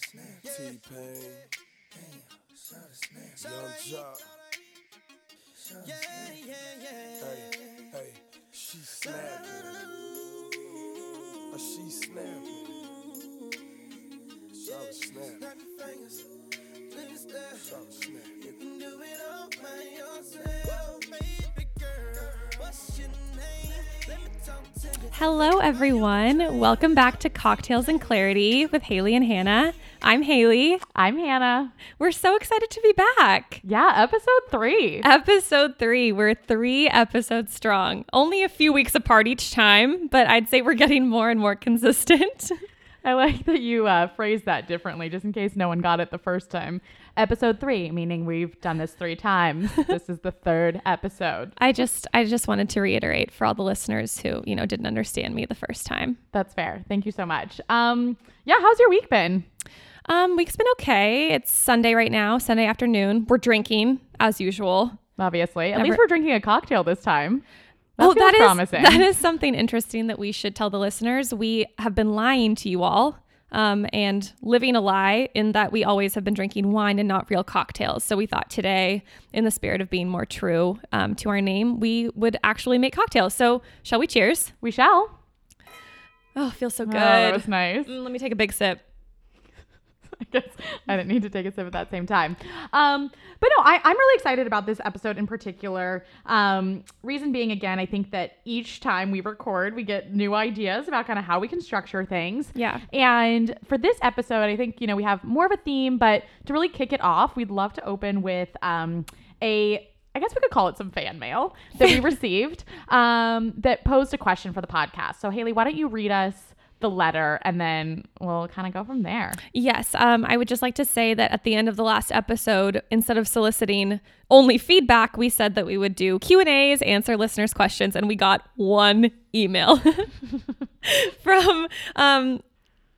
T-Pain. Yung Joc. Yeah, yeah, yeah. Hey, hey, she snapping. Oh, she snapping. Shout snap. Snap snap. You can do it all by yourself. Hello, everyone. Welcome back to Cocktails and Clarity with Haley and Hannah. I'm Haley. I'm Hannah. We're so excited to be back. Yeah, episode three. Episode three. We're three episodes strong. Only a few weeks apart each time, but I'd say we're getting more and more consistent. I like that you uh, phrased that differently, just in case no one got it the first time. Episode three, meaning we've done this three times. this is the third episode. I just I just wanted to reiterate for all the listeners who, you know, didn't understand me the first time. That's fair. Thank you so much. Um, yeah, how's your week been? Um, week's been okay. It's Sunday right now, Sunday afternoon. We're drinking as usual. Obviously, at Never- least we're drinking a cocktail this time. That oh, that is promising. that is something interesting that we should tell the listeners. We have been lying to you all, um, and living a lie in that we always have been drinking wine and not real cocktails. So we thought today, in the spirit of being more true um, to our name, we would actually make cocktails. So shall we? Cheers! we shall. Oh, feels so good. Oh, that was nice. Mm, let me take a big sip. I guess I didn't need to take a sip at that same time. Um, but no, I, I'm really excited about this episode in particular. Um, reason being, again, I think that each time we record, we get new ideas about kind of how we can structure things. Yeah. And for this episode, I think, you know, we have more of a theme, but to really kick it off, we'd love to open with um, a I guess we could call it some fan mail that we received um, that posed a question for the podcast. So, Haley, why don't you read us the letter and then we'll kind of go from there? Yes, um, I would just like to say that at the end of the last episode, instead of soliciting only feedback, we said that we would do Q and A's, answer listeners' questions, and we got one email from um,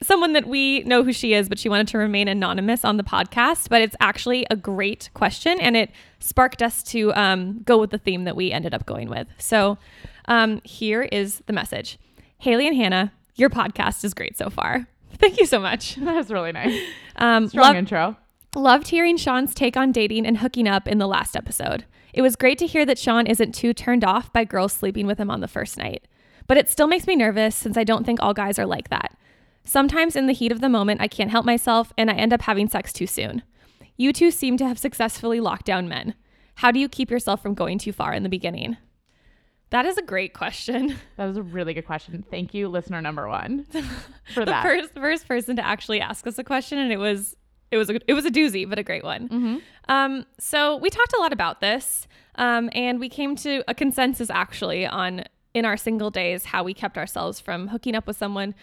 someone that we know who she is, but she wanted to remain anonymous on the podcast. But it's actually a great question, and it sparked us to um, go with the theme that we ended up going with. So um, here is the message: Haley and Hannah, your podcast is great so far. Thank you so much. That was really nice. Um, Strong love- intro. Loved hearing Sean's take on dating and hooking up in the last episode. It was great to hear that Sean isn't too turned off by girls sleeping with him on the first night. But it still makes me nervous since I don't think all guys are like that. Sometimes in the heat of the moment, I can't help myself and I end up having sex too soon. You two seem to have successfully locked down men. How do you keep yourself from going too far in the beginning? That is a great question. That was a really good question. Thank you, listener number one, for the that. first first person to actually ask us a question, and it was it was a, it was a doozy, but a great one. Mm-hmm. Um, so we talked a lot about this, um, and we came to a consensus actually on in our single days how we kept ourselves from hooking up with someone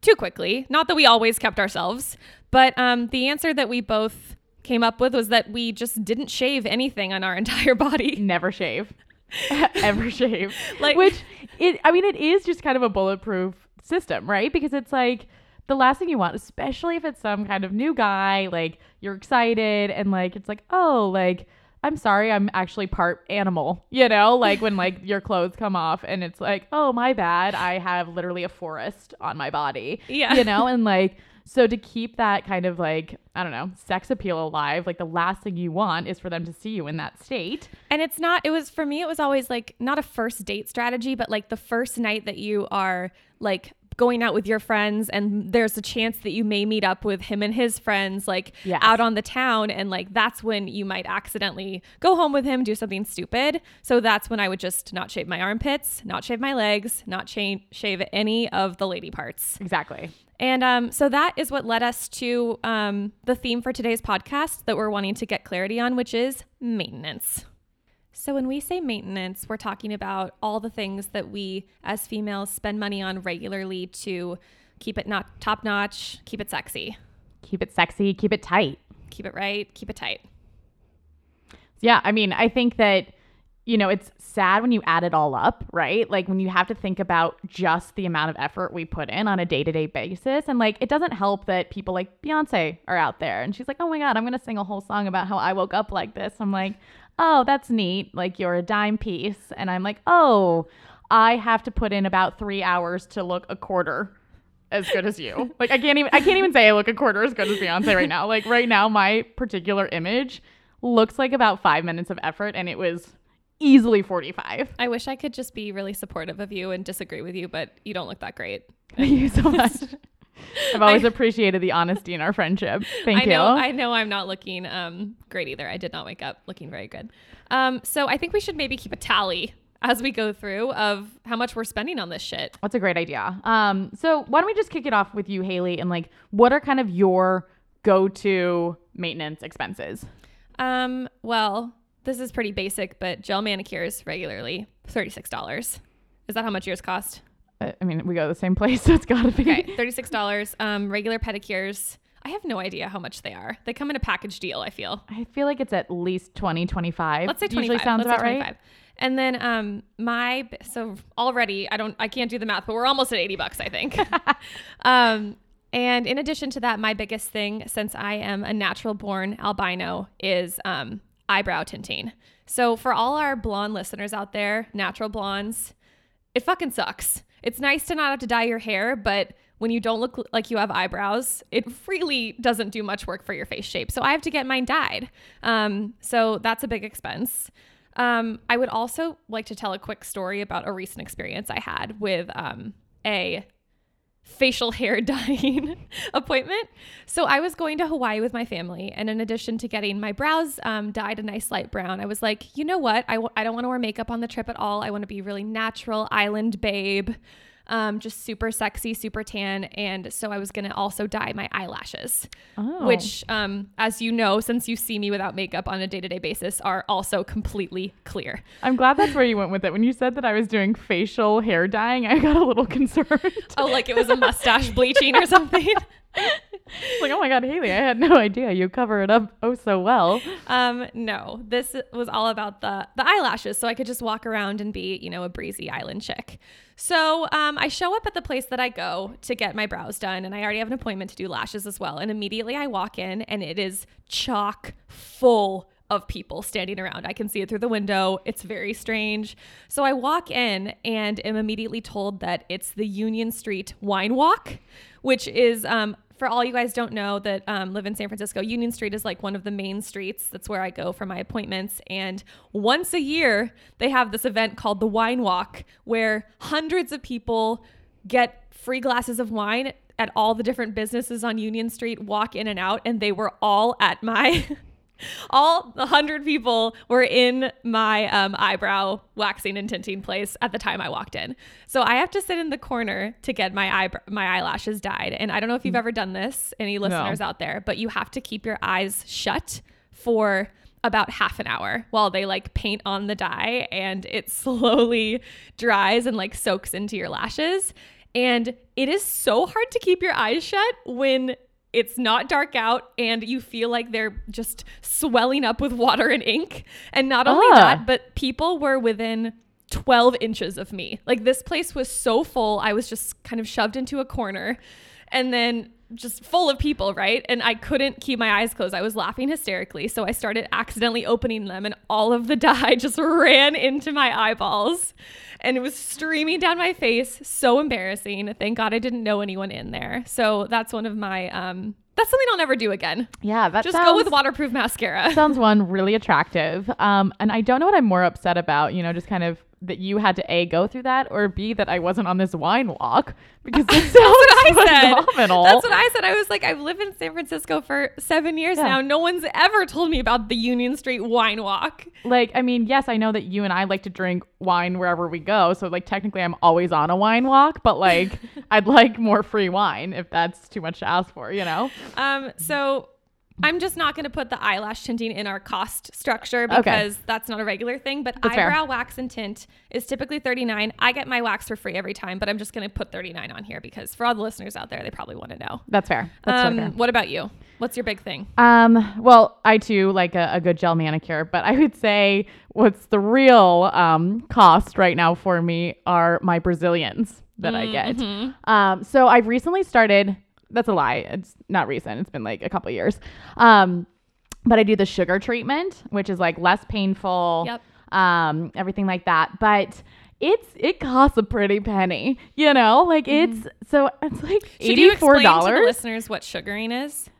too quickly. Not that we always kept ourselves, but um, the answer that we both came up with was that we just didn't shave anything on our entire body. Never shave. Ever shave. Like- Which, it. I mean, it is just kind of a bulletproof system, right? Because it's like the last thing you want, especially if it's some kind of new guy, like you're excited and like it's like, oh, like I'm sorry, I'm actually part animal, you know, like when like your clothes come off and it's like, oh, my bad, I have literally a forest on my body, Yeah. you know, and like so to keep that kind of like I don't know sex appeal alive, like the last thing you want is for them to see you in that state. And it's not, it was for me, it was always like not a first date strategy, but like the first night that you are like going out with your friends and there's a chance that you may meet up with him and his friends like Yes. out on the town and like that's when you might accidentally go home with him do something stupid so that's when i would just not shave my armpits not shave my legs not cha- shave any of the lady parts Exactly. And um, so that is what led us to um, the theme for today's podcast that we're wanting to get clarity on, which is maintenance. So, when we say maintenance, we're talking about all the things that we as females spend money on regularly to keep it not top notch, keep it sexy, Keep it sexy, keep it tight. keep it right, keep it tight. Yeah, I mean, I think that you know, it's sad when you add it all up, right? Like when you have to think about just the amount of effort we put in on a day-to-day basis and like it doesn't help that people like Beyonce are out there and she's like, "Oh my god, I'm going to sing a whole song about how I woke up like this." I'm like, "Oh, that's neat. Like you're a dime piece." And I'm like, "Oh, I have to put in about 3 hours to look a quarter." as good as you. Like I can't even I can't even say I look a quarter as good as Beyonce right now. Like right now, my particular image looks like about five minutes of effort, and it was easily forty five. I wish I could just be really supportive of you and disagree with you, but you don't look that great. Thank you so much. I've always I- appreciated the honesty in our friendship. Thank I you. know I know I'm not looking um great either. I did not wake up looking very good. Um so I think we should maybe keep a tally as we go through of how much we're spending on this shit. That's a great idea. Um, so why don't we just kick it off with you, Haley, and like, what are kind of your go-to maintenance expenses? Um well, this is pretty basic, but gel manicures regularly $36. Is that how much yours cost? I mean, we go to the same place, so it's gotta be. Okay, $36. Um regular pedicures. I have no idea how much they are. They come in a package deal, I feel. I feel like it's at least 20, 25. Let's say Usually 25. sounds Let's about right. And then um my so already I don't I can't do the math, but we're almost at 80 bucks, I think. um and in addition to that, my biggest thing since I am a natural born albino is um eyebrow tinting. So for all our blonde listeners out there, natural blondes, it fucking sucks. It's nice to not have to dye your hair, but when you don't look like you have eyebrows, it really doesn't do much work for your face shape. So I have to get mine dyed. Um, so that's a big expense. Um, I would also like to tell a quick story about a recent experience I had with um, a facial hair dyeing appointment. So I was going to Hawaii with my family, and in addition to getting my brows um, dyed a nice light brown, I was like, you know what? I w- I don't want to wear makeup on the trip at all. I want to be really natural, island babe, um, just super sexy, super tan. And so I was going to also dye my eyelashes, Oh. which, um, as you know, since you see me without makeup on a day to day basis, are also completely clear. I'm glad that's where you went with it. When you said that I was doing facial hair dyeing, I got a little concerned. Oh, like it was a mustache bleaching or something. Like, oh my God, Haley, I had no idea. You cover it up oh so well. Um, no, this was all about the the eyelashes, so I could just walk around and be, you know, a breezy island chick. So um, I show up at the place that I go to get my brows done, and I already have an appointment to do lashes as well. And immediately I walk in, and it is chock full of people standing around. I can see it through the window. It's very strange. So I walk in and am immediately told that it's the Union Street Wine Walk, which is um, for all you guys don't know that um, live in San Francisco, Union Street is like one of the main streets. That's where I go for my appointments. And once a year, they have this event called the Wine Walk, where hundreds of people get free glasses of wine at all the different businesses on Union Street, walk in and out, and they were all at my. all the hundred people were in my um, eyebrow waxing and tinting place at the time I walked in. So I have to sit in the corner to get my eyebrow, my eyelashes dyed. And I don't know if you've ever done this, any listeners out there, but you have to keep your eyes shut for about half an hour while they like paint on the dye and it slowly dries and like soaks into your lashes. And it is so hard to keep your eyes shut when it's not dark out and you feel like they're just swelling up with water and ink. And not only Ah. that, but people were within 12 inches of me. Like this place was so full, I was just kind of shoved into a corner and then just full of people, right? And I couldn't keep my eyes closed. I was laughing hysterically. So I started accidentally opening them and all of the dye just ran into my eyeballs and it was streaming down my face. So embarrassing. Thank God I didn't know anyone in there. So that's one of my, um, that's something I'll never do again. Yeah, that Just sounds, go with waterproof mascara. sounds one really attractive. Um, and I don't know what I'm more upset about. You know, just kind of that you had to a go through that, or b that I wasn't on this wine walk because sounds That's what I said. That's what I said. I was like, I've lived in San Francisco for seven years Yeah. now. No one's ever told me about the Union Street Wine Walk. like I mean, yes, I know that you and I like to drink wine wherever we go, so like technically I'm always on a wine walk, but like I'd like more free wine if that's too much to ask for, you know? Um, so I'm just not going to put the eyelash tinting in our cost structure because that's not a regular thing. But That's fair. eyebrow wax and tint is typically 39. I get my wax for free every time, but I'm just going to put 39 on here because for all the listeners out there, they probably want to know. That's fair. That's Um, fair. what about you? What's your big thing? Um, well, I too like a, a good gel manicure, but I would say what's the real um, cost right now for me are my Brazilians that I get. Um, so I've recently started. That's a lie. It's not recent. It's been like a couple years. Um, but I do the sugar treatment, which is like less painful. Yep. Um, everything like that. But it's it costs a pretty penny, you know? Like it's so it's like Mm-hmm. Eighty four explain to the dollars. listeners what sugaring is?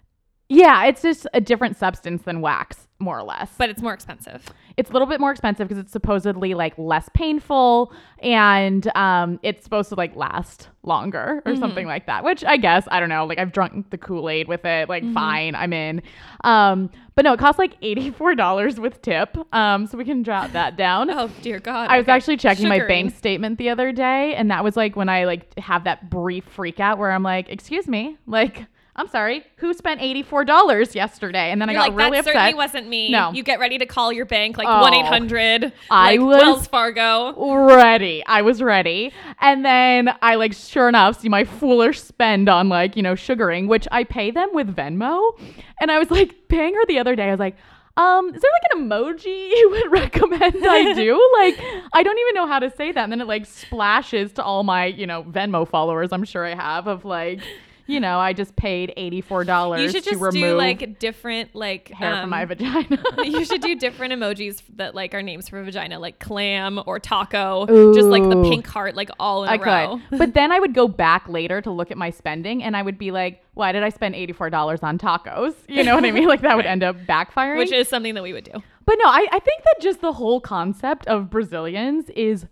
Yeah, it's just a different substance than wax, more or less. But it's more expensive. it's a little bit more expensive because it's supposedly like less painful and um it's supposed to like last longer or something like that which i guess i don't know like i've drunk the kool-aid with it like fine i'm in um but no it costs like $84 with tip um so we can drop that down Oh dear God. I was Okay. actually checking my bank statement the other day, and that was like when I like have that brief freak out where I'm like, "Excuse me, like I'm sorry, who spent eighty four dollars yesterday?" And then You're I got like, really that certainly wasn't me. No. You get ready to call your bank like Oh. 1 800 I like was- Wells Fargo. ready. I was ready. And then I like sure enough see my foolish spend on like, you know, sugaring, which I pay them with Venmo. And I was like paying her the other day. I was like, um, is there like an emoji you would recommend I do? like, I don't even know how to say that. And then it like splashes to all my, you know, Venmo followers, I'm sure I have, of like, you know, I just paid $84 You should to just remove do like different like hair from um, my vagina. you should do different emojis that like are names for vagina, like clam or taco. Just like the pink heart, like all in I a row. could. But then I would go back later to look at my spending and I would be like, why did I spend $84 on tacos? You know what I mean? Like that would end up backfiring. Which is something that we would do. but no, I, I think that just the whole concept of Brazilians is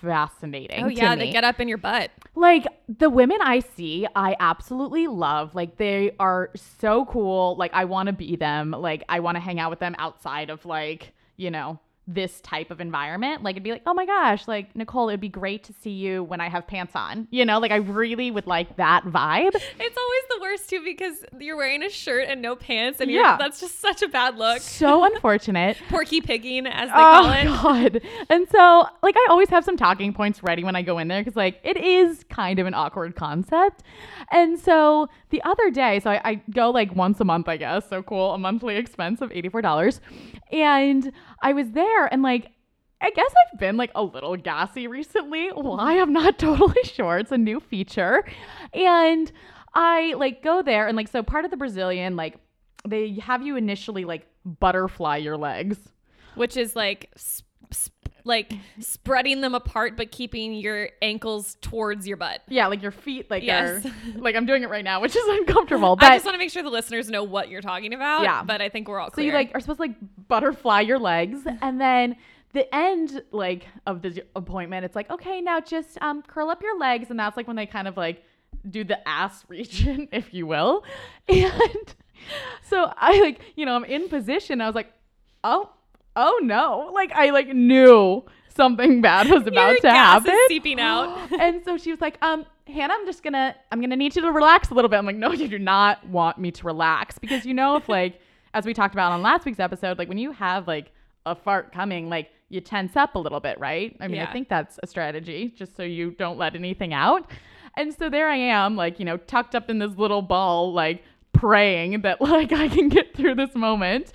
fascinating. Oh to yeah, they get up in your butt. like the women I see, I absolutely love. Like they are so cool. Like I want to be them. Like I want to hang out with them outside of like, you know, this type of environment. Like it'd be like, "Oh my gosh, like Nicole, it'd be great to see you when I have pants on." You know, like I really would like that vibe. It's always the worst too because you're wearing a shirt and no pants, and Yeah. that's just such a bad look. So unfortunate. Porky pigging, as they oh, call Oh it. god. And so like I always have some talking points ready when I go in there cuz like it is kind of an awkward concept. And so the other day, so I, I go like once a month, I guess. So cool, a monthly expense of $84. And I was there and like I guess I've been like a little gassy recently. Why? I'm not totally sure. It's a new feature. And I like go there and like so part of the Brazilian like they have you initially like butterfly your legs. which is like sp- like spreading them apart but keeping your ankles towards your butt. Yeah, like your feet, like Yes. are like I'm doing it right now, which is uncomfortable. But I just want to make sure the listeners know what you're talking about. Yeah. but I think we're all so you like are supposed to like butterfly your legs, and then the end like of the appointment, it's like okay, now just um curl up your legs, and that's like when they kind of like do the ass region, if you will, and so I like you know I'm in position. I was like, oh, oh no, like I like knew something bad was about Your to happen. seeping out. and so she was like, um, Hannah, I'm just gonna, I'm gonna need you to relax a little bit. I'm like, no, you do not want me to relax because you know, if like, as we talked about on last week's episode, like when you have like a fart coming, like you tense up a little bit, right? I mean, I think that's a strategy just so you don't let anything out. And so there I am, like, you know, tucked up in this little ball, like praying that like I can get through this moment.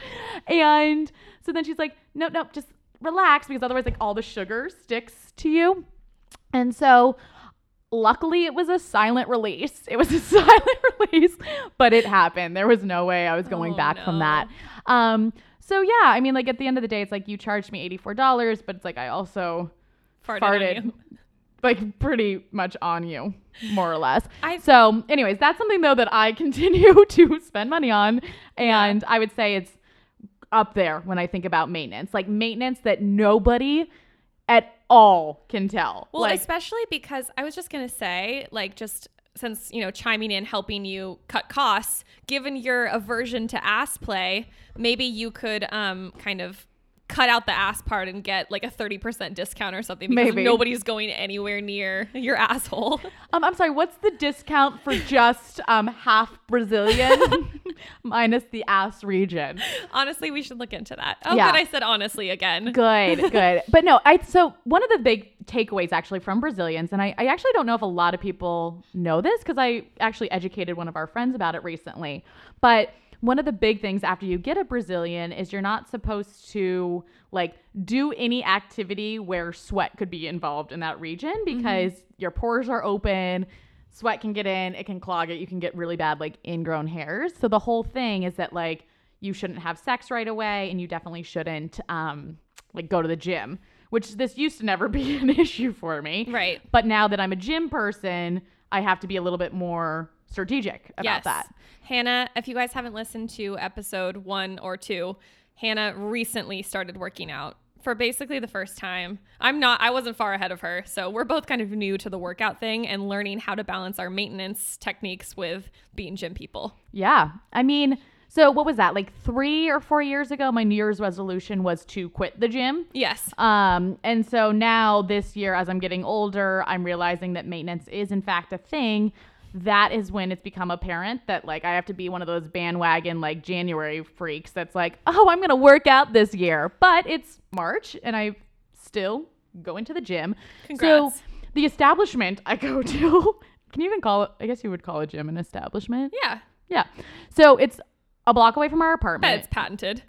And so then she's like, no, no, just relax because otherwise like all the sugar sticks to you. And so luckily it was a silent release. It was a silent release, but it happened. There was no way I was going Oh, back from that. Um so yeah, I mean like at the end of the day it's like you charged me $84, but it's like I also Farted farted like pretty much on you, more or less. I- so, anyways, that's something though that I continue to spend money on, and I would say it's up there when I think about maintenance, like maintenance that nobody at all can tell. Well, like, especially because I was just gonna say, like, just since you know, chiming in, helping you cut costs, given your aversion to ass play, maybe you could um kind of cut out the ass part and get like a 30% discount or something because Maybe. nobody's going anywhere near your asshole. um, I'm sorry, what's the discount for just um half Brazilian minus the ass region? honestly, we should look into that. Oh, Yeah. good. I said honestly again. Good, good. But no, I so one of the big takeaways actually from Brazilians, and I, I actually don't know if a lot of people know this because I actually educated one of our friends about it recently. But one of the big things after you get a Brazilian is you're not supposed to like do any activity where sweat could be involved in that region because your pores are open sweat can get in, it can clog it, you can get really bad like ingrown hairs. So the whole thing is that like you shouldn't have sex right away and you definitely shouldn't um like go to the gym which this used to never be an issue for me. Right. But now that I'm a gym person, I have to be a little bit more strategic about yes. that. Hannah, if you guys haven't listened to episode one or two, Hannah recently started working out for basically the first time. I'm not, I wasn't far ahead of her. So we're both kind of new to the workout thing and learning how to balance our maintenance techniques with being gym people. Yeah. I mean, so what was that? Like three or four years ago, my New Year's resolution was to quit the gym. Yes. Um, and so now this year, as I'm getting older, I'm realizing that maintenance is in fact a thing. That is when it's become apparent that like I have to be one of those bandwagon like January freaks that's like, oh, I'm gonna work out this year. But it's March and I still go into the gym. Congrats. So the establishment I go to, can you even call it I guess you would call a gym an establishment? Yeah. Yeah. So it's a block away from our But apartment. it's patented.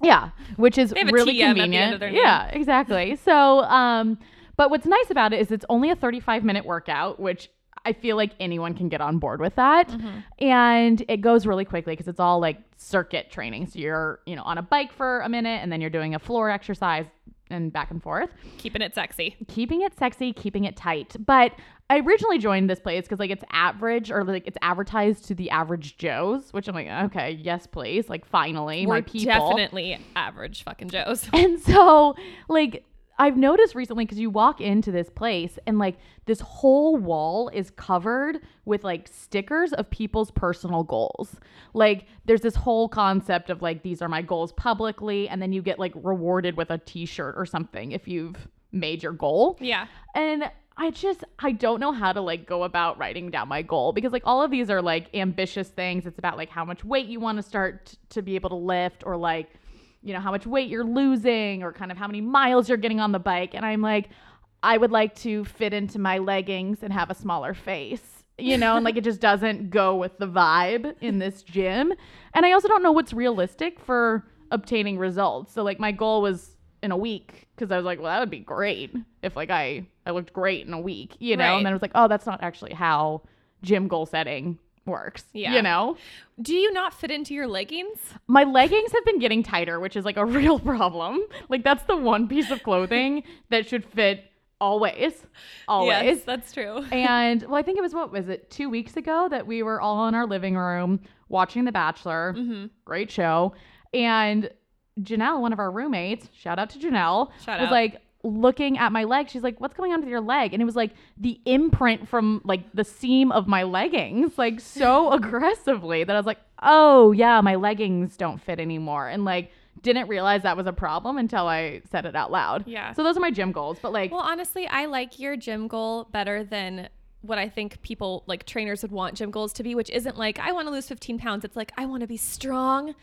Yeah, which is really TM at the end convenient. Yeah, exactly. So, um, but what's nice about it is it's only a 35 minute workout, which I feel like anyone can get on board with that. Mm-hmm. And it goes really quickly because it's all like circuit training. So you're, you know, on a bike for a minute and then you're doing a floor exercise and back and forth Keeping it sexy. keeping it sexy, keeping it tight. But I originally joined this place because like it's average or like it's advertised to the average Joes, which I'm like, okay, yes, please. Like finally, We're my people. definitely average fucking Joes. And so, like, I've noticed recently because you walk into this place and like this whole wall is covered with like stickers of people's personal goals. Like, there's this whole concept of like, these are my goals publicly. And then you get like rewarded with a t shirt or something if you've made your goal. Yeah. And I just I don't know how to like go about writing down my goal because like all of these are like ambitious things. It's about like how much weight you want to start t- to be able to lift or like you know how much weight you're losing or kind of how many miles you're getting on the bike and I'm like I would like to fit into my leggings and have a smaller face. You know, and like it just doesn't go with the vibe in this gym. And I also don't know what's realistic for obtaining results. So like my goal was in a week because I was like, well, that would be great if like I I looked great in a week, you know. Right. And then I was like, oh, that's not actually how gym goal setting works. Yeah. you know. Do you not fit into your leggings? My leggings have been getting tighter, which is like a real problem. Like that's the one piece of clothing that should fit always, always. Yes, that's true. and well, I think it was what was it two weeks ago that we were all in our living room watching The Bachelor. Mm-hmm. Great show. And Janelle, one of our roommates, shout out to Janelle, Shout was out. like looking at my leg. She's like, "What's going on with your leg?" And it was like the imprint from like the seam of my leggings, like so aggressively that I was like, "Oh yeah, my leggings don't fit anymore." And like didn't realize that was a problem until I said it out loud. Yeah. So those are my gym goals. But like, Well, honestly, I like your gym goal better than what I think people like trainers would want gym goals to be, which isn't like, I want to lose 15 pounds. It's like, I want to be strong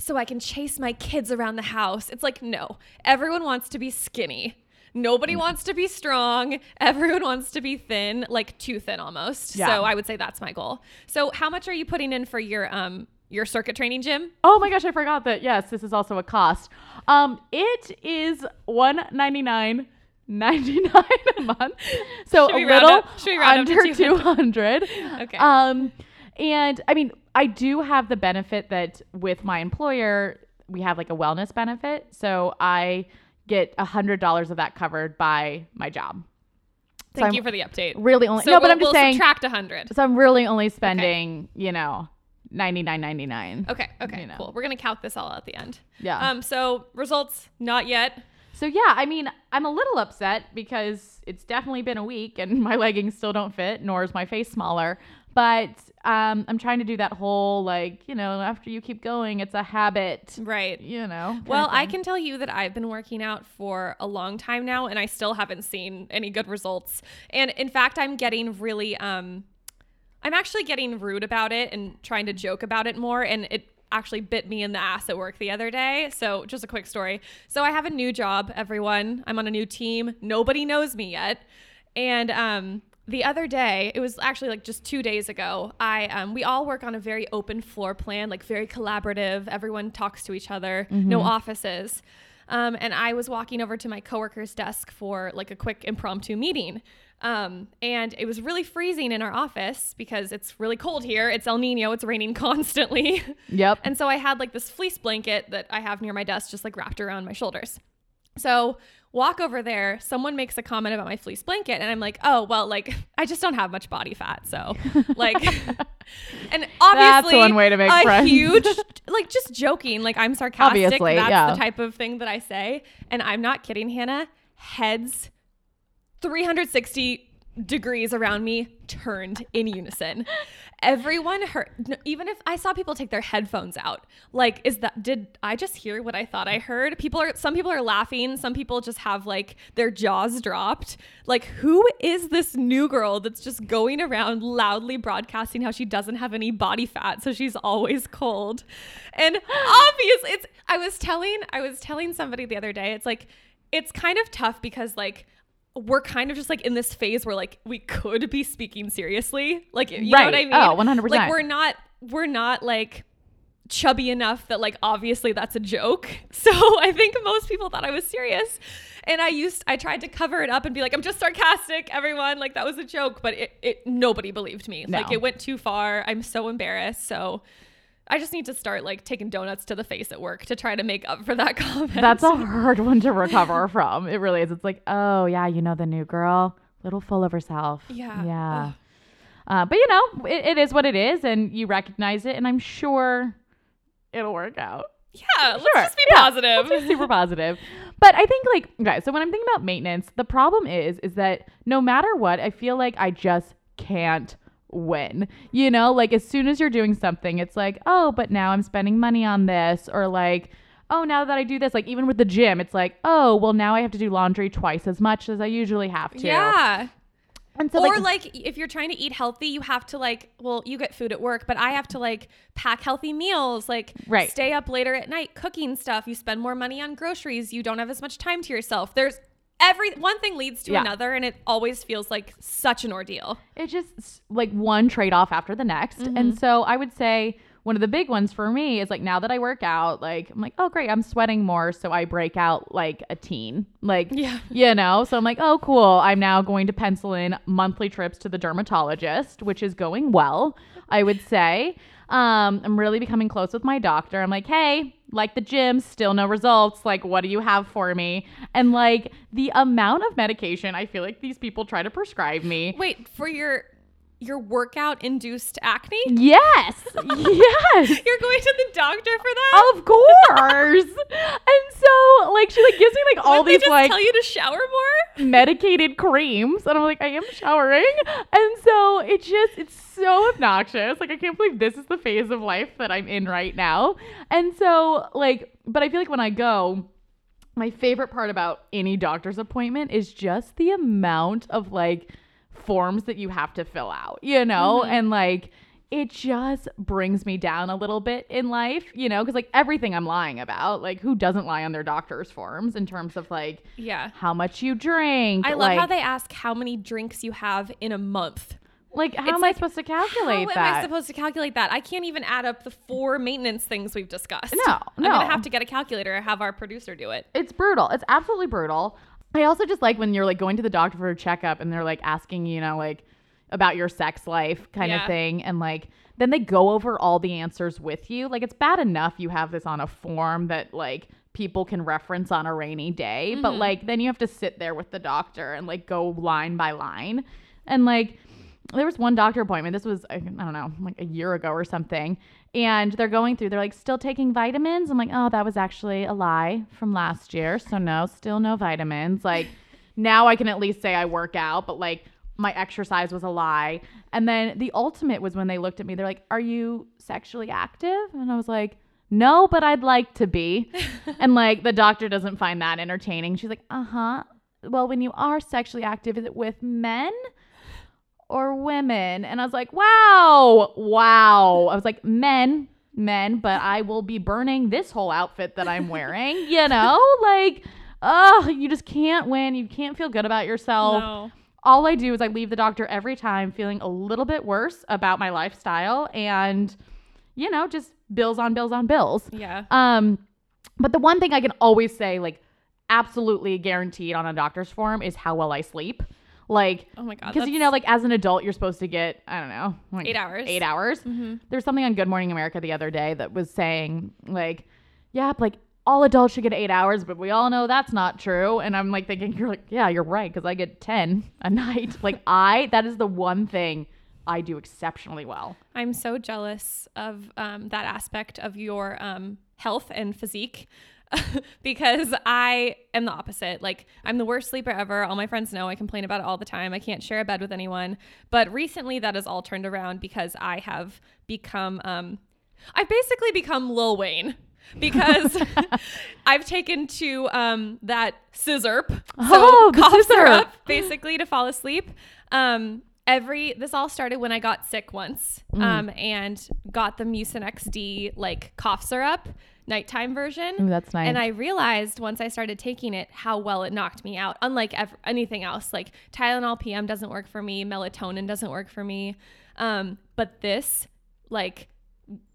so I can chase my kids around the house. It's like, no, everyone wants to be skinny. Nobody Mm. wants to be strong. Everyone wants to be thin, like too thin almost. Yeah. So I would say that's my goal. So how much are you putting in for your um your circuit training gym? Oh my gosh, I forgot that. Yes, this is also a cost. Um, it is one ninety nine. 99 a month so a little up- should we round up to under 200 Okay. um and i mean i do have the benefit that with my employer we have like a wellness benefit so i get a hundred dollars of that covered by my job Thank I'm you for the update. really only So no but we'll, i'm just we'll saying subtract 100. so i'm really only spending you know 99.99 Okay, okay, you know. cool. We're gonna count this all at the end. Yeah. Um. So results not yet. So yeah, I mean, I'm a little upset because it's definitely been a week and my leggings still don't fit, nor is my face smaller. But um, I'm trying to do that whole like, you know, after you keep going, it's a habit. Right. You know. Well, I can tell you that I've been working out for a long time now, and I still haven't seen any good results. And in fact, I'm getting really, um, I'm actually getting rude about it and trying to joke about it more. And it actually bit me in the ass at work the other day. So, just a quick story. So, I have a new job, everyone. I'm on a new team. Nobody knows me yet. And, um, the other day, it was actually like just two days ago. I um, we all work on a very open floor plan, like very collaborative. Everyone talks to each other. No offices. Um, and I was walking over to my coworker's desk for like a quick impromptu meeting. Um, and it was really freezing in our office because it's really cold here. It's El Nino. It's raining constantly. Yep. And so I had like this fleece blanket that I have near my desk just like wrapped around my shoulders. So Walk over there, someone makes a comment about my fleece blanket, and I'm like, oh, well, like, I just don't have much body fat. So, like, and obviously, one way to make a friends. huge, like, just joking. Like, I'm sarcastic. Obviously, That's yeah. the type of thing that I say. And I'm not kidding, Hannah. Heads 360 degrees around me turned in unison. Everyone heard, even if I saw people take their headphones out, like, is that, did I just hear what I thought I heard? People are, some people are laughing. Some people just have like their jaws dropped. Like, who is this new girl that's just going around loudly broadcasting how she doesn't have any body fat? So she's always cold. And obviously, it's, I was telling, I was telling somebody the other day, it's like, it's kind of tough because like we're kind of just like in this phase where like we could be speaking seriously. Like you know what i mean? Oh, 100%. like we're not we're not like chubby enough that like obviously that's a joke. So i think most people thought i was serious. And i used i tried to cover it up and be like i'm just sarcastic everyone. Like that was a joke but it, it nobody believed me. Like it went too far. I'm so embarrassed. So I just need to start like taking donuts to the face at work to try to make up for that comment. That's a hard one to recover from. It really is. It's like, oh yeah, you know the new girl, little full of herself. Yeah. Yeah. Ugh. Uh, but you know, it, it is what it is, and you recognize it, and I'm sure it'll work out. Yeah, let's Sure. just be Yeah. positive. Let's be super positive. But I think like okay, so when I'm thinking about maintenance, the problem is is that no matter what, I feel like I just can't win. You know, like as soon as you're doing something, it's like, oh, but now I'm spending money on this, or like, oh, now that I do this, like even with the gym, it's like, oh, well, now I have to do laundry twice as much as I usually have to. Yeah. And so or like, like, if you're trying to eat healthy, you have to like, well, you get food at work, but I have to like pack healthy meals, like Right. stay up later at night cooking stuff. You spend more money on groceries. You don't have as much time to yourself. There's every one thing leads to Yeah. another, and it always feels like such an ordeal. it's just like one trade off after the next. Mm-hmm. And so I would say one of the big ones for me is like now that I work out, like I'm like, oh great, I'm sweating more, so I break out like a teen. Like Yeah. you know, so I'm like, oh cool. I'm now going to pencil in monthly trips to the dermatologist, which is going well, I would say. Um, I'm really becoming close with my doctor. I'm like, hey, like the gym, still no results. Like, what do you have for me? And like the amount of medication I feel like these people try to prescribe me. Wait for your your workout induced acne. Yes. yes. You're going to the doctor for that. Of course. and so like she like gives me like all Wouldn't these just like tell you to shower more. medicated creams and I'm like I am showering. And so it just it's so obnoxious. Like I can't believe this is the phase of life that I'm in right now. And so like but I feel like when I go my favorite part about any doctor's appointment is just the amount of like forms that you have to fill out, you know? Mm-hmm. And like it just brings me down a little bit in life, you know, because like everything I'm lying about, like who doesn't lie on their doctor's forms in terms of like Yeah. how much you drink? I love like, how they ask how many drinks you have in a month. like how It's am like, I supposed to calculate How that? am I supposed to calculate that? I can't even add up the four maintenance things we've discussed. No, no. I'm gonna have to get a calculator or have our producer do it. it's brutal. It's absolutely brutal. I also just like when you're like going to the doctor for a checkup and they're like asking, you know, like about your sex life kind Yeah. of thing. And like then they go over all the answers with you. Like it's bad enough you have this on a form that like people can reference on a rainy day, but mm-hmm. like then you have to sit there with the doctor and like go line by line. And like there was one doctor appointment. This was I don't know, like a year ago or something. And they're going through. They're like still taking vitamins. I'm like, oh, that was actually a lie from last year. So no, still no vitamins. Like now I can at least say I work out, but like my exercise was a lie. And then the ultimate was when they looked at me. They're like, are you sexually active? And I was like. No, but I'd like to be. and like the doctor doesn't find that entertaining. She's like, uh huh. Well, when you are sexually active, is it with men? Women? And I was like, wow, wow. I was like, men, men, but I will be burning this whole outfit that I'm wearing, you know? Like, oh, you just can't win. You can't feel good about yourself. No. All I do is I leave the doctor every time feeling a little bit worse about my lifestyle and, you know, just bills on bills on bills. Yeah. Um, but the one thing I can always say, like, absolutely guaranteed on a doctor's form is how well I sleep. Like, Oh my god. because you know, like as an adult, you're supposed to get I don't know, like Eight hours. Eight hours. Mm-hmm. There's something on Good Morning America the other day that was saying like, yeah, like all adults should get eight hours, but we all know that's not true. And I'm like thinking, you're like, yeah, you're right, because I get 10 a night. Like, I, that is the one thing I do exceptionally well. I'm so jealous of um, that aspect of your um, health and physique because I am the opposite. Like, I'm the worst sleeper ever. All my friends know I complain about it all the time. I can't share a bed with anyone. But recently, that has all turned around because I have become, um, I've basically become Lil Wayne. because I've taken to um, that sizzurp, so Oh, the cough syrup, basically to fall asleep. Um, every this all started when I got sick once, Mm. um, and got the Mucinex D like cough syrup nighttime version. Ooh, that's nice. And I realized once I started taking it how well it knocked me out. Unlike ev- anything else, like Tylenol PM doesn't work for me, melatonin doesn't work for me, um, but this like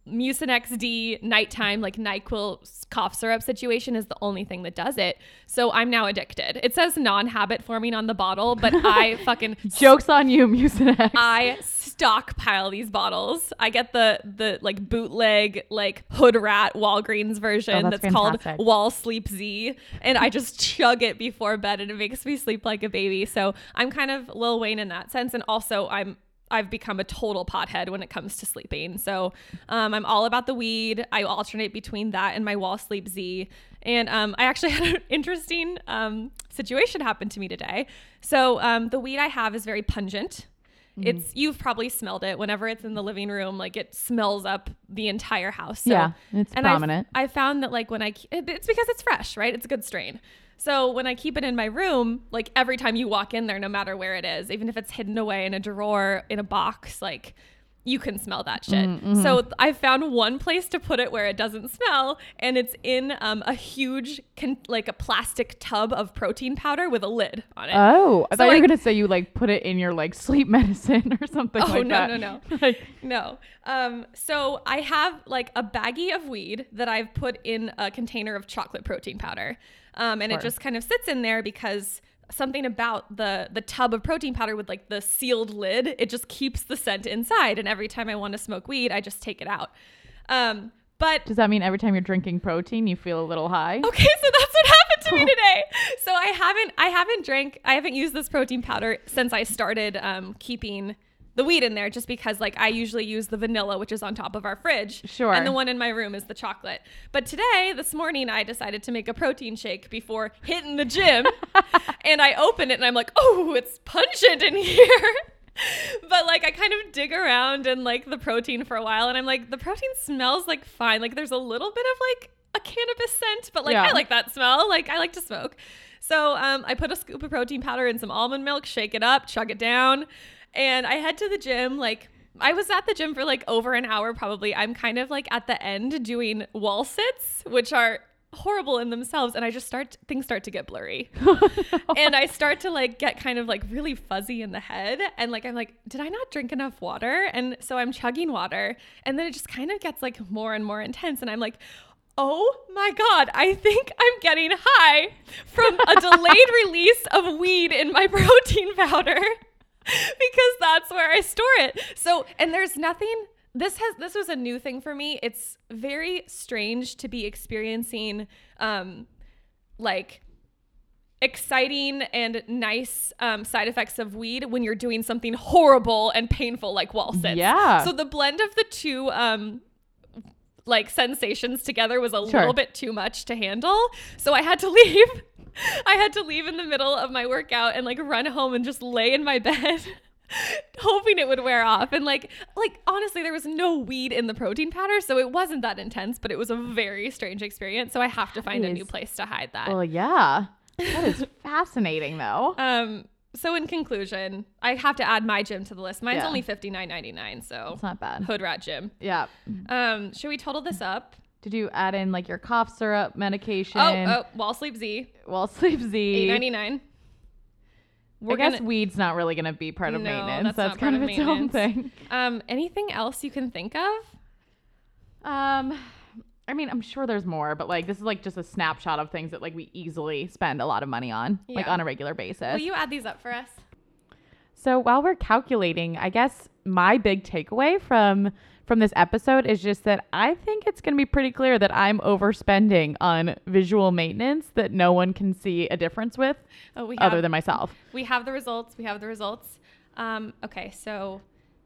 Mucinex D nighttime like NyQuil cough syrup situation is the only thing that does it. So I'm now addicted. It says non-habit forming on the bottle, but I fucking Joke's on you, Mucinex. I stockpile these bottles. I get the the like bootleg like hood rat Walgreens version Oh, that's, that's called. Wal-Sleep Z, and I just chug it before bed, and it makes me sleep like a baby. So I'm kind of Lil Wayne in that sense, and also I'm. I've become a total pothead when it comes to sleeping. So um, I'm all about the weed. I alternate between that and my Wal-Sleep Z. And um, I actually had an interesting um, situation happen to me today. So um, the weed I have is very pungent. Mm-hmm. It's you've probably smelled it whenever it's in the living room, like it smells up the entire house. So, Yeah, it's and prominent. I found that like when I it's because it's fresh, right? It's a good strain. So when I keep it in my room, like every time you walk in there, no matter where it is, even if it's hidden away in a drawer, in a box, like you can smell that shit. Mm-hmm. So I found one place to put it where it doesn't smell, and it's in um, a huge, con- like a plastic tub of protein powder with a lid on it. oh, I So, thought you were gonna say you like put it in your like sleep medicine or something Oh, like no, that. no, no. Like, No. Um, so I have like a baggie of weed that I've put in a container of chocolate protein powder. Um, and Sure. it just kind of sits in there because something about the the tub of protein powder with like the sealed lid, it just keeps the scent inside. And every time I want to smoke weed, I just take it out. Um, but does that mean every time you're drinking protein, you feel a little high? Okay, so that's what happened to me today. So I haven't I haven't drank I haven't used this protein powder since I started um, keeping the weed in there just because like I usually use the vanilla which is on top of our fridge. Sure. And the one in my room is the chocolate. But today, this morning I decided to make a protein shake before hitting the gym. and I open it and I'm like, "Oh, it's pungent in here." but like I kind of dig around and like the protein for a while and I'm like the protein smells like fine. Like there's a little bit of like a cannabis scent, but like Yeah. I like that smell. Like I like to smoke. So um, I put a scoop of protein powder in some almond milk, shake it up, chug it down, and I head to the gym. Like I was at the gym for like over an hour probably. I'm kind of like at the end doing wall sits, which are horrible in themselves and I just start things start to get blurry. and I start to like get kind of like really fuzzy in the head and like I'm like did I not drink enough water? And so I'm chugging water and then it just kind of gets like more and more intense and I'm like Oh my God, I think I'm getting high from a delayed release of weed in my protein powder because that's where I store it. So, and there's nothing this has this was a new thing for me. It's very strange to be experiencing um like exciting and nice um, side effects of weed when you're doing something horrible and painful like wall sits. Yeah. So the blend of the two um like sensations together was a Sure. little bit too much to handle. So I had to leave. I had to leave in the middle of my workout and like run home and just lay in my bed hoping it would wear off. And like like honestly there was no weed in the protein powder, so it wasn't that intense, but it was a very strange experience. So I have to find a new place to hide that. Well, yeah. That is fascinating, though. Um so in conclusion, I have to add my gym to the list. Mine's Yeah. only fifty nine ninety nine, so It's not bad. Hood Rat Gym. Yeah. Um, should we total this up? Did you add in like your cough syrup medication? Oh, oh, Wal-Sleep Z, Well, sleep eight Z. ninety nine. I guess weed's not really going to be part of No, maintenance. that's That's, kind of of its own thing. Um, anything else you can think of? Um, I mean, I'm sure there's more, but like this is like just a snapshot of things that like we easily spend a lot of money on, like on a regular basis. Will you add these up for us? So while we're calculating, I guess my big takeaway from from this episode is just that I think it's going to be pretty clear that I'm overspending on visual maintenance that no one can see a difference with Oh, we other than myself. We have the results. We have the results. Um, okay, so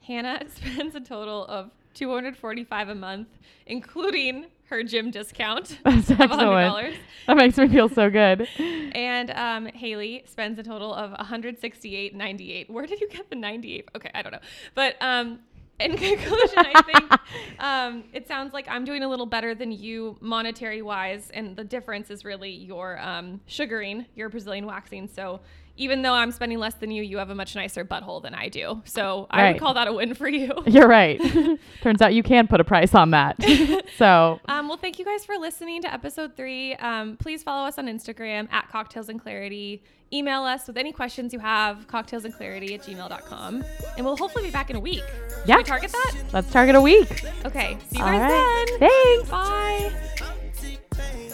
Hannah spends a total of 245 a month, including her gym discount That's of excellent. $100. That makes me feel so good. And um, Haley spends a total of 168.98. Where did you get the 98? Okay, I don't know. But um, in conclusion, I think um, it sounds like I'm doing a little better than you monetary wise, and the difference is really your um, sugaring, your Brazilian waxing. So even though I'm spending less than you, you have a much nicer butthole than I do. So I would call that a win for you. You're right. Turns out you can put a price on that. so Um, well, thank you guys for listening to episode three. Um, please follow us on Instagram at Cocktails and Clarity. Email us with any questions you have, cocktails and clarity at gmail.com. And we'll hopefully be back in a week. Should Yeah. we target that? let's target a week. Okay. See you All guys right. then. Thanks. Bye.